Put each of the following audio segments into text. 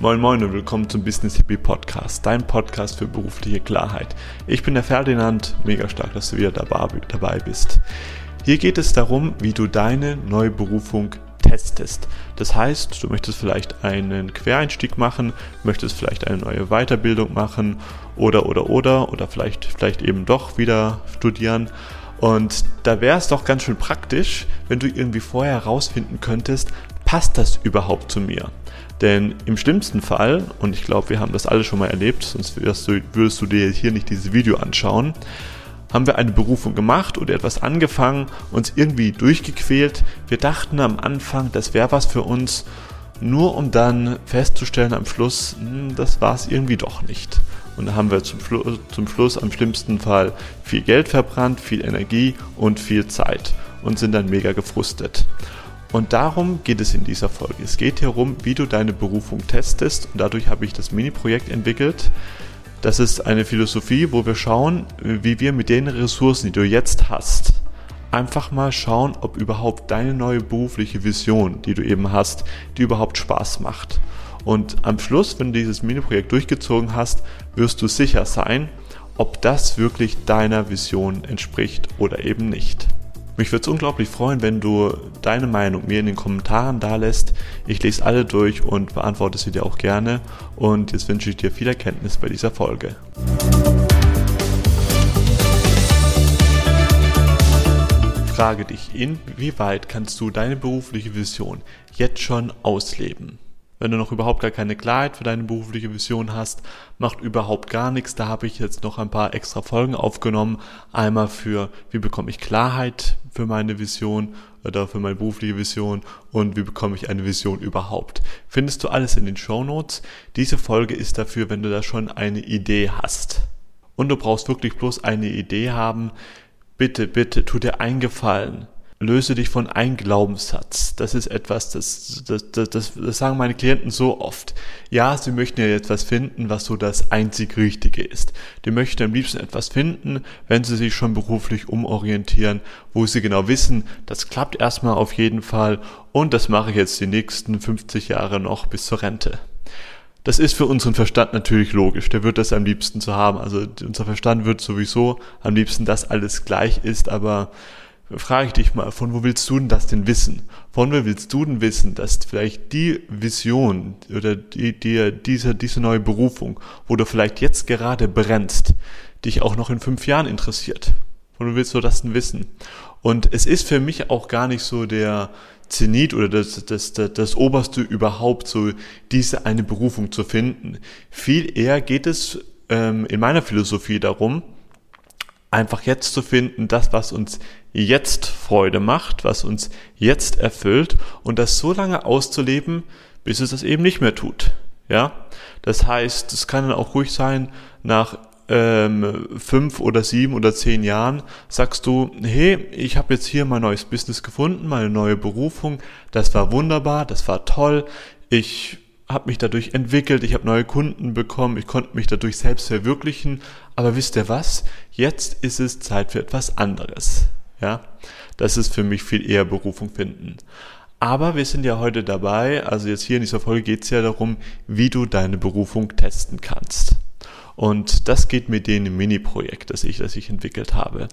Moin Moin und willkommen zum Business Hippie Podcast, dein Podcast für berufliche Klarheit. Ich bin der Ferdinand, mega stark, dass du wieder dabei bist. Hier geht es darum, wie du deine neue Berufung testest. Das heißt, du möchtest vielleicht einen Quereinstieg machen, möchtest vielleicht eine neue Weiterbildung machen oder oder oder oder vielleicht vielleicht eben doch wieder studieren. Und da wäre es doch ganz schön praktisch, wenn du irgendwie vorher herausfinden könntest, passt das überhaupt zu mir? Denn im schlimmsten Fall, und ich glaube, wir haben das alle schon mal erlebt, sonst du, würdest du dir hier nicht dieses Video anschauen, haben wir eine Berufung gemacht oder etwas angefangen, uns irgendwie durchgequält. Wir dachten am Anfang, das wäre was für uns, nur um dann festzustellen am Schluss, hm, das war es irgendwie doch nicht. Und da haben wir zum, zum Schluss am schlimmsten Fall viel Geld verbrannt, viel Energie und viel Zeit und sind dann mega gefrustet. Und darum geht es in dieser Folge. Es geht hier darum, wie du deine Berufung testest und dadurch habe ich das Mini-Projekt entwickelt. Das ist eine Philosophie, wo wir schauen, wie wir mit den Ressourcen, die du jetzt hast, einfach mal schauen, ob überhaupt deine neue berufliche Vision, die du eben hast, die überhaupt Spaß macht. Und am Schluss, wenn du dieses Mini-Projekt durchgezogen hast, wirst du sicher sein, ob das wirklich deiner Vision entspricht oder eben nicht. Mich würde es unglaublich freuen, wenn du deine Meinung mir in den Kommentaren da lässt. Ich lese alle durch und beantworte sie dir auch gerne. Und jetzt wünsche ich dir viel Erkenntnis bei dieser Folge. Frage dich, inwieweit kannst du deine berufliche Vision jetzt schon ausleben? Wenn du noch überhaupt gar keine Klarheit für deine berufliche Vision hast, macht überhaupt gar nichts. Da habe ich jetzt noch ein paar extra Folgen aufgenommen. Einmal für, wie bekomme ich Klarheit für meine Vision oder für meine berufliche Vision und wie bekomme ich eine Vision überhaupt. Findest du alles in den Show Notes. Diese Folge ist dafür, wenn du da schon eine Idee hast. Und du brauchst wirklich bloß eine Idee haben. Bitte, bitte, tu dir eingefallen löse dich von einem Glaubenssatz. Das ist etwas, das, das, das, das, sagen meine Klienten so oft. Ja, sie möchten ja etwas finden, was so das einzig Richtige ist. Die möchten am liebsten etwas finden, wenn sie sich schon beruflich umorientieren, wo sie genau wissen, das klappt erstmal auf jeden Fall und das mache ich jetzt die nächsten 50 Jahre noch bis zur Rente. Das ist für unseren Verstand natürlich logisch. Der wird das am liebsten zu haben. Also unser Verstand wird sowieso am liebsten, dass alles gleich ist, aber frage ich dich mal, von wo willst du denn das denn wissen? Von wo willst du denn wissen, dass vielleicht die Vision oder die, die, diese, diese neue Berufung, wo du vielleicht jetzt gerade brennst, dich auch noch in fünf Jahren interessiert? Von wo willst du das denn wissen? Und es ist für mich auch gar nicht so der Zenit oder das, das, das, das Oberste überhaupt, so diese eine Berufung zu finden. Viel eher geht es ähm, in meiner Philosophie darum, einfach jetzt zu finden, das, was uns jetzt Freude macht, was uns jetzt erfüllt und das so lange auszuleben, bis es das eben nicht mehr tut. Ja, das heißt, es kann dann auch ruhig sein, nach ähm, fünf oder sieben oder zehn Jahren sagst du, hey, ich habe jetzt hier mein neues Business gefunden, meine neue Berufung, das war wunderbar, das war toll, ich habe mich dadurch entwickelt, ich habe neue Kunden bekommen, ich konnte mich dadurch selbst verwirklichen. Aber wisst ihr was? Jetzt ist es Zeit für etwas anderes. Ja, das ist für mich viel eher Berufung finden. Aber wir sind ja heute dabei, also jetzt hier in dieser Folge geht es ja darum, wie du deine Berufung testen kannst. Und das geht mit dem Mini-Projekt, das ich, das ich entwickelt habe.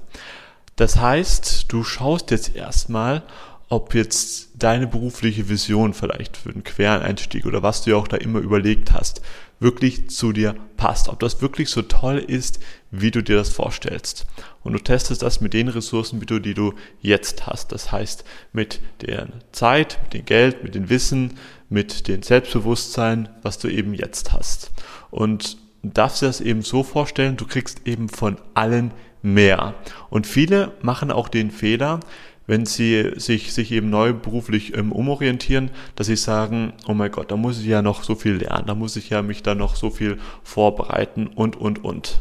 Das heißt, du schaust jetzt erstmal, ob jetzt deine berufliche Vision vielleicht für einen Quereinstieg oder was du ja auch da immer überlegt hast, wirklich zu dir passt. Ob das wirklich so toll ist, wie du dir das vorstellst. Und du testest das mit den Ressourcen, die du, die du jetzt hast. Das heißt, mit der Zeit, mit dem Geld, mit dem Wissen, mit dem Selbstbewusstsein, was du eben jetzt hast. Und darfst dir das eben so vorstellen, du kriegst eben von allen mehr. Und viele machen auch den Fehler, wenn sie sich, sich eben neu beruflich ähm, umorientieren, dass sie sagen, oh mein Gott, da muss ich ja noch so viel lernen, da muss ich ja mich da noch so viel vorbereiten und, und, und.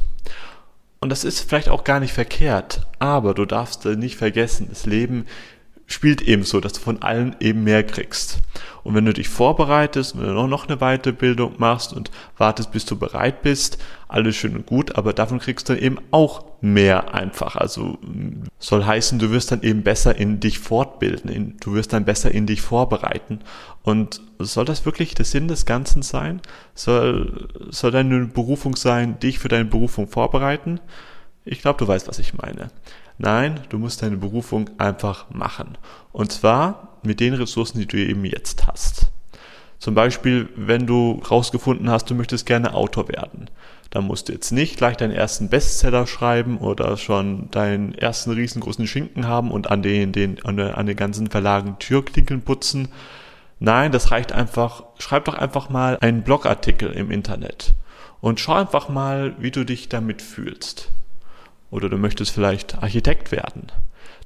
Und das ist vielleicht auch gar nicht verkehrt, aber du darfst nicht vergessen, das Leben spielt eben so, dass du von allen eben mehr kriegst. Und wenn du dich vorbereitest, wenn du noch eine Weiterbildung machst und wartest, bis du bereit bist, alles schön und gut, aber davon kriegst du dann eben auch mehr einfach. Also soll heißen, du wirst dann eben besser in dich fortbilden, du wirst dann besser in dich vorbereiten. Und soll das wirklich der Sinn des Ganzen sein? Soll, soll deine Berufung sein, dich für deine Berufung vorbereiten? Ich glaube, du weißt, was ich meine. Nein, du musst deine Berufung einfach machen. Und zwar mit den Ressourcen, die du eben jetzt hast. Zum Beispiel, wenn du rausgefunden hast, du möchtest gerne Autor werden, dann musst du jetzt nicht gleich deinen ersten Bestseller schreiben oder schon deinen ersten riesengroßen Schinken haben und an den, den, an, den ganzen Verlagen Türklinken putzen. Nein, das reicht einfach, schreib doch einfach mal einen Blogartikel im Internet und schau einfach mal, wie du dich damit fühlst oder du möchtest vielleicht Architekt werden,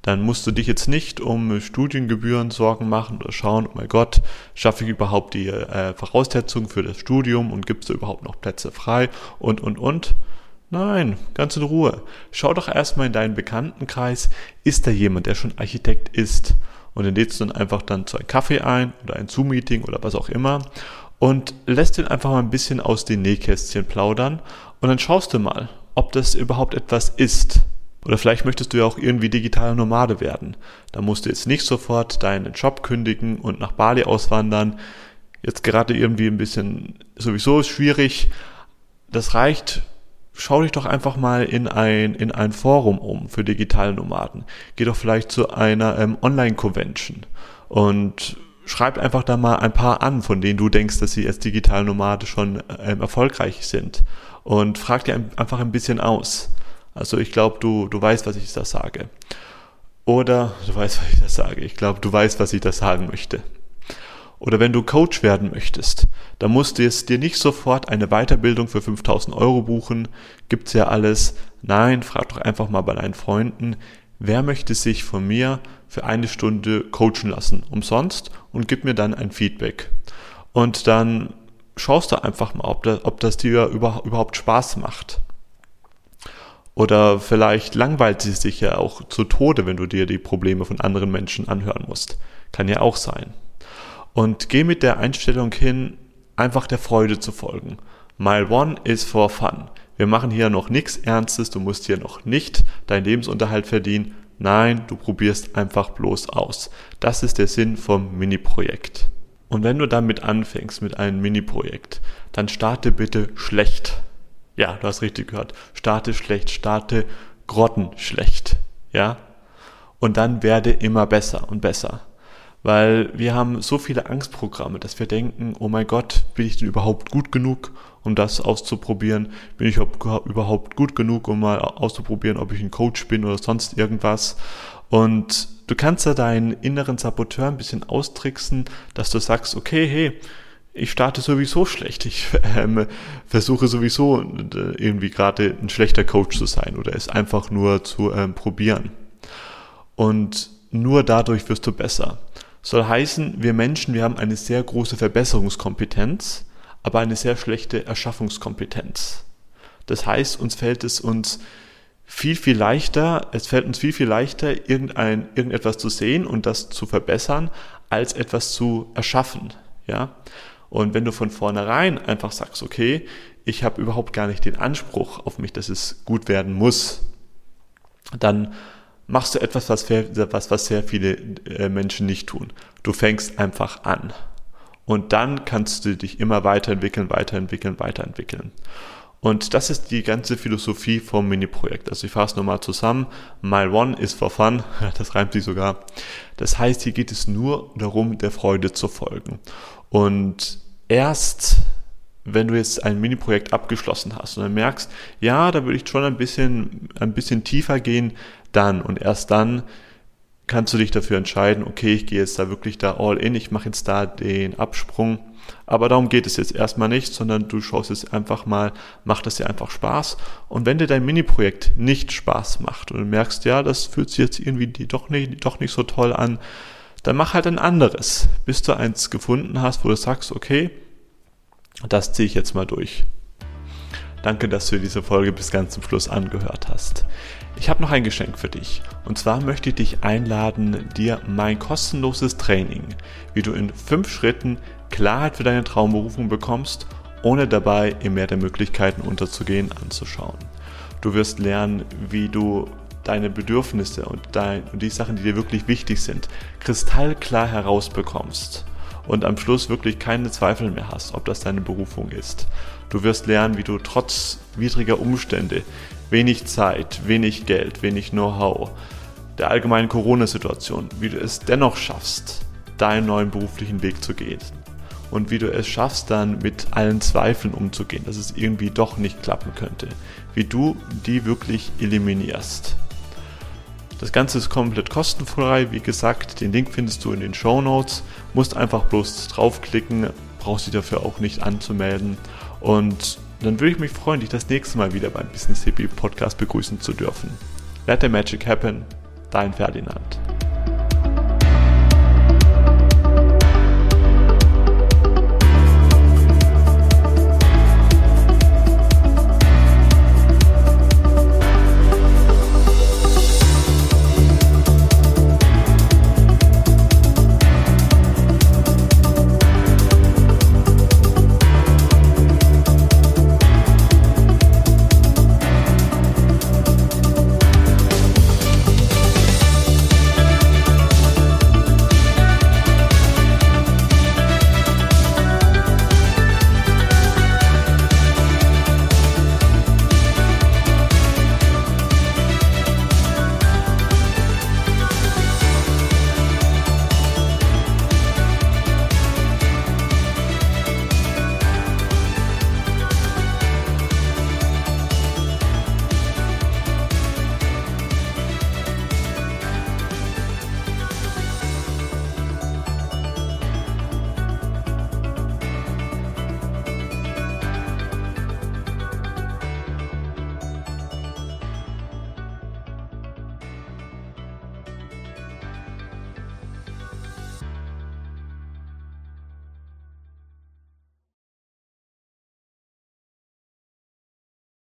dann musst du dich jetzt nicht um Studiengebühren Sorgen machen oder schauen, oh mein Gott, schaffe ich überhaupt die äh, Voraussetzungen für das Studium und gibt es überhaupt noch Plätze frei und, und, und. Nein, ganz in Ruhe. Schau doch erstmal in deinen Bekanntenkreis, ist da jemand, der schon Architekt ist? Und dann lädst du dann einfach dann zu einem Kaffee ein oder ein Zoom-Meeting oder was auch immer und lässt ihn einfach mal ein bisschen aus den Nähkästchen plaudern und dann schaust du mal, ob das überhaupt etwas ist. Oder vielleicht möchtest du ja auch irgendwie digitaler Nomade werden. Da musst du jetzt nicht sofort deinen Job kündigen und nach Bali auswandern. Jetzt gerade irgendwie ein bisschen sowieso schwierig. Das reicht. Schau dich doch einfach mal in ein, in ein Forum um für digitale Nomaden. Geh doch vielleicht zu einer ähm, Online-Convention und schreib einfach da mal ein paar an, von denen du denkst, dass sie als digitale Nomade schon ähm, erfolgreich sind und frag dir einfach ein bisschen aus. Also ich glaube, du, du weißt, was ich da sage. Oder du weißt, was ich da sage. Ich glaube, du weißt, was ich da sagen möchte. Oder wenn du Coach werden möchtest, dann musst du jetzt dir nicht sofort eine Weiterbildung für 5000 Euro buchen. Gibt's ja alles. Nein, frag doch einfach mal bei deinen Freunden, wer möchte sich von mir für eine Stunde coachen lassen, umsonst, und gib mir dann ein Feedback. Und dann schaust du einfach mal, ob das, ob das dir über, überhaupt Spaß macht. Oder vielleicht langweilt sie sich ja auch zu Tode, wenn du dir die Probleme von anderen Menschen anhören musst. Kann ja auch sein. Und geh mit der Einstellung hin, einfach der Freude zu folgen. Mile One is for fun. Wir machen hier noch nichts Ernstes, du musst hier noch nicht deinen Lebensunterhalt verdienen. Nein, du probierst einfach bloß aus. Das ist der Sinn vom Mini-Projekt. Und wenn du damit anfängst mit einem Mini-Projekt, dann starte bitte schlecht. Ja, du hast richtig gehört. Starte schlecht, starte grottenschlecht. Ja? Und dann werde immer besser und besser. Weil wir haben so viele Angstprogramme, dass wir denken, oh mein Gott, bin ich denn überhaupt gut genug, um das auszuprobieren? Bin ich überhaupt gut genug, um mal auszuprobieren, ob ich ein Coach bin oder sonst irgendwas? Und du kannst da deinen inneren Saboteur ein bisschen austricksen, dass du sagst, okay, hey, ich starte sowieso schlecht. Ich ähm, versuche sowieso äh, irgendwie gerade ein schlechter Coach zu sein oder es einfach nur zu ähm, probieren. Und nur dadurch wirst du besser. Soll heißen, wir Menschen, wir haben eine sehr große Verbesserungskompetenz, aber eine sehr schlechte Erschaffungskompetenz. Das heißt, uns fällt es uns viel, viel leichter, es fällt uns viel, viel leichter, irgendein, irgendetwas zu sehen und das zu verbessern, als etwas zu erschaffen. Ja? Und wenn du von vornherein einfach sagst, okay, ich habe überhaupt gar nicht den Anspruch auf mich, dass es gut werden muss, dann machst du etwas, was, was, was sehr viele äh, Menschen nicht tun. Du fängst einfach an. Und dann kannst du dich immer weiterentwickeln, weiterentwickeln, weiterentwickeln. Und das ist die ganze Philosophie vom Mini-Projekt. Also ich fasse nochmal zusammen. Mile One is for fun. Das reimt sich sogar. Das heißt, hier geht es nur darum, der Freude zu folgen. Und erst wenn du jetzt ein Mini-Projekt abgeschlossen hast und dann merkst, ja, da würde ich schon ein bisschen, ein bisschen tiefer gehen, dann und erst dann kannst du dich dafür entscheiden, okay, ich gehe jetzt da wirklich da all in, ich mache jetzt da den Absprung aber darum geht es jetzt erstmal nicht, sondern du schaust jetzt einfach mal, macht das dir einfach Spaß. Und wenn dir dein Mini-Projekt nicht Spaß macht und du merkst, ja, das fühlt sich jetzt irgendwie doch nicht, doch nicht so toll an, dann mach halt ein anderes, bis du eins gefunden hast, wo du sagst, okay, das ziehe ich jetzt mal durch. Danke, dass du diese Folge bis ganz zum Schluss angehört hast. Ich habe noch ein Geschenk für dich. Und zwar möchte ich dich einladen, dir mein kostenloses Training, wie du in fünf Schritten Klarheit für deine Traumberufung bekommst, ohne dabei im Meer der Möglichkeiten unterzugehen, anzuschauen. Du wirst lernen, wie du deine Bedürfnisse und, dein, und die Sachen, die dir wirklich wichtig sind, kristallklar herausbekommst und am Schluss wirklich keine Zweifel mehr hast, ob das deine Berufung ist. Du wirst lernen, wie du trotz widriger Umstände, wenig Zeit, wenig Geld, wenig Know-how, der allgemeinen Corona-Situation, wie du es dennoch schaffst, deinen neuen beruflichen Weg zu gehen. Und wie du es schaffst, dann mit allen Zweifeln umzugehen, dass es irgendwie doch nicht klappen könnte. Wie du die wirklich eliminierst. Das Ganze ist komplett kostenfrei. Wie gesagt, den Link findest du in den Show Notes. Musst einfach bloß draufklicken, brauchst dich dafür auch nicht anzumelden. Und dann würde ich mich freuen, dich das nächste Mal wieder beim Business Hippie Podcast begrüßen zu dürfen. Let the Magic Happen, dein Ferdinand.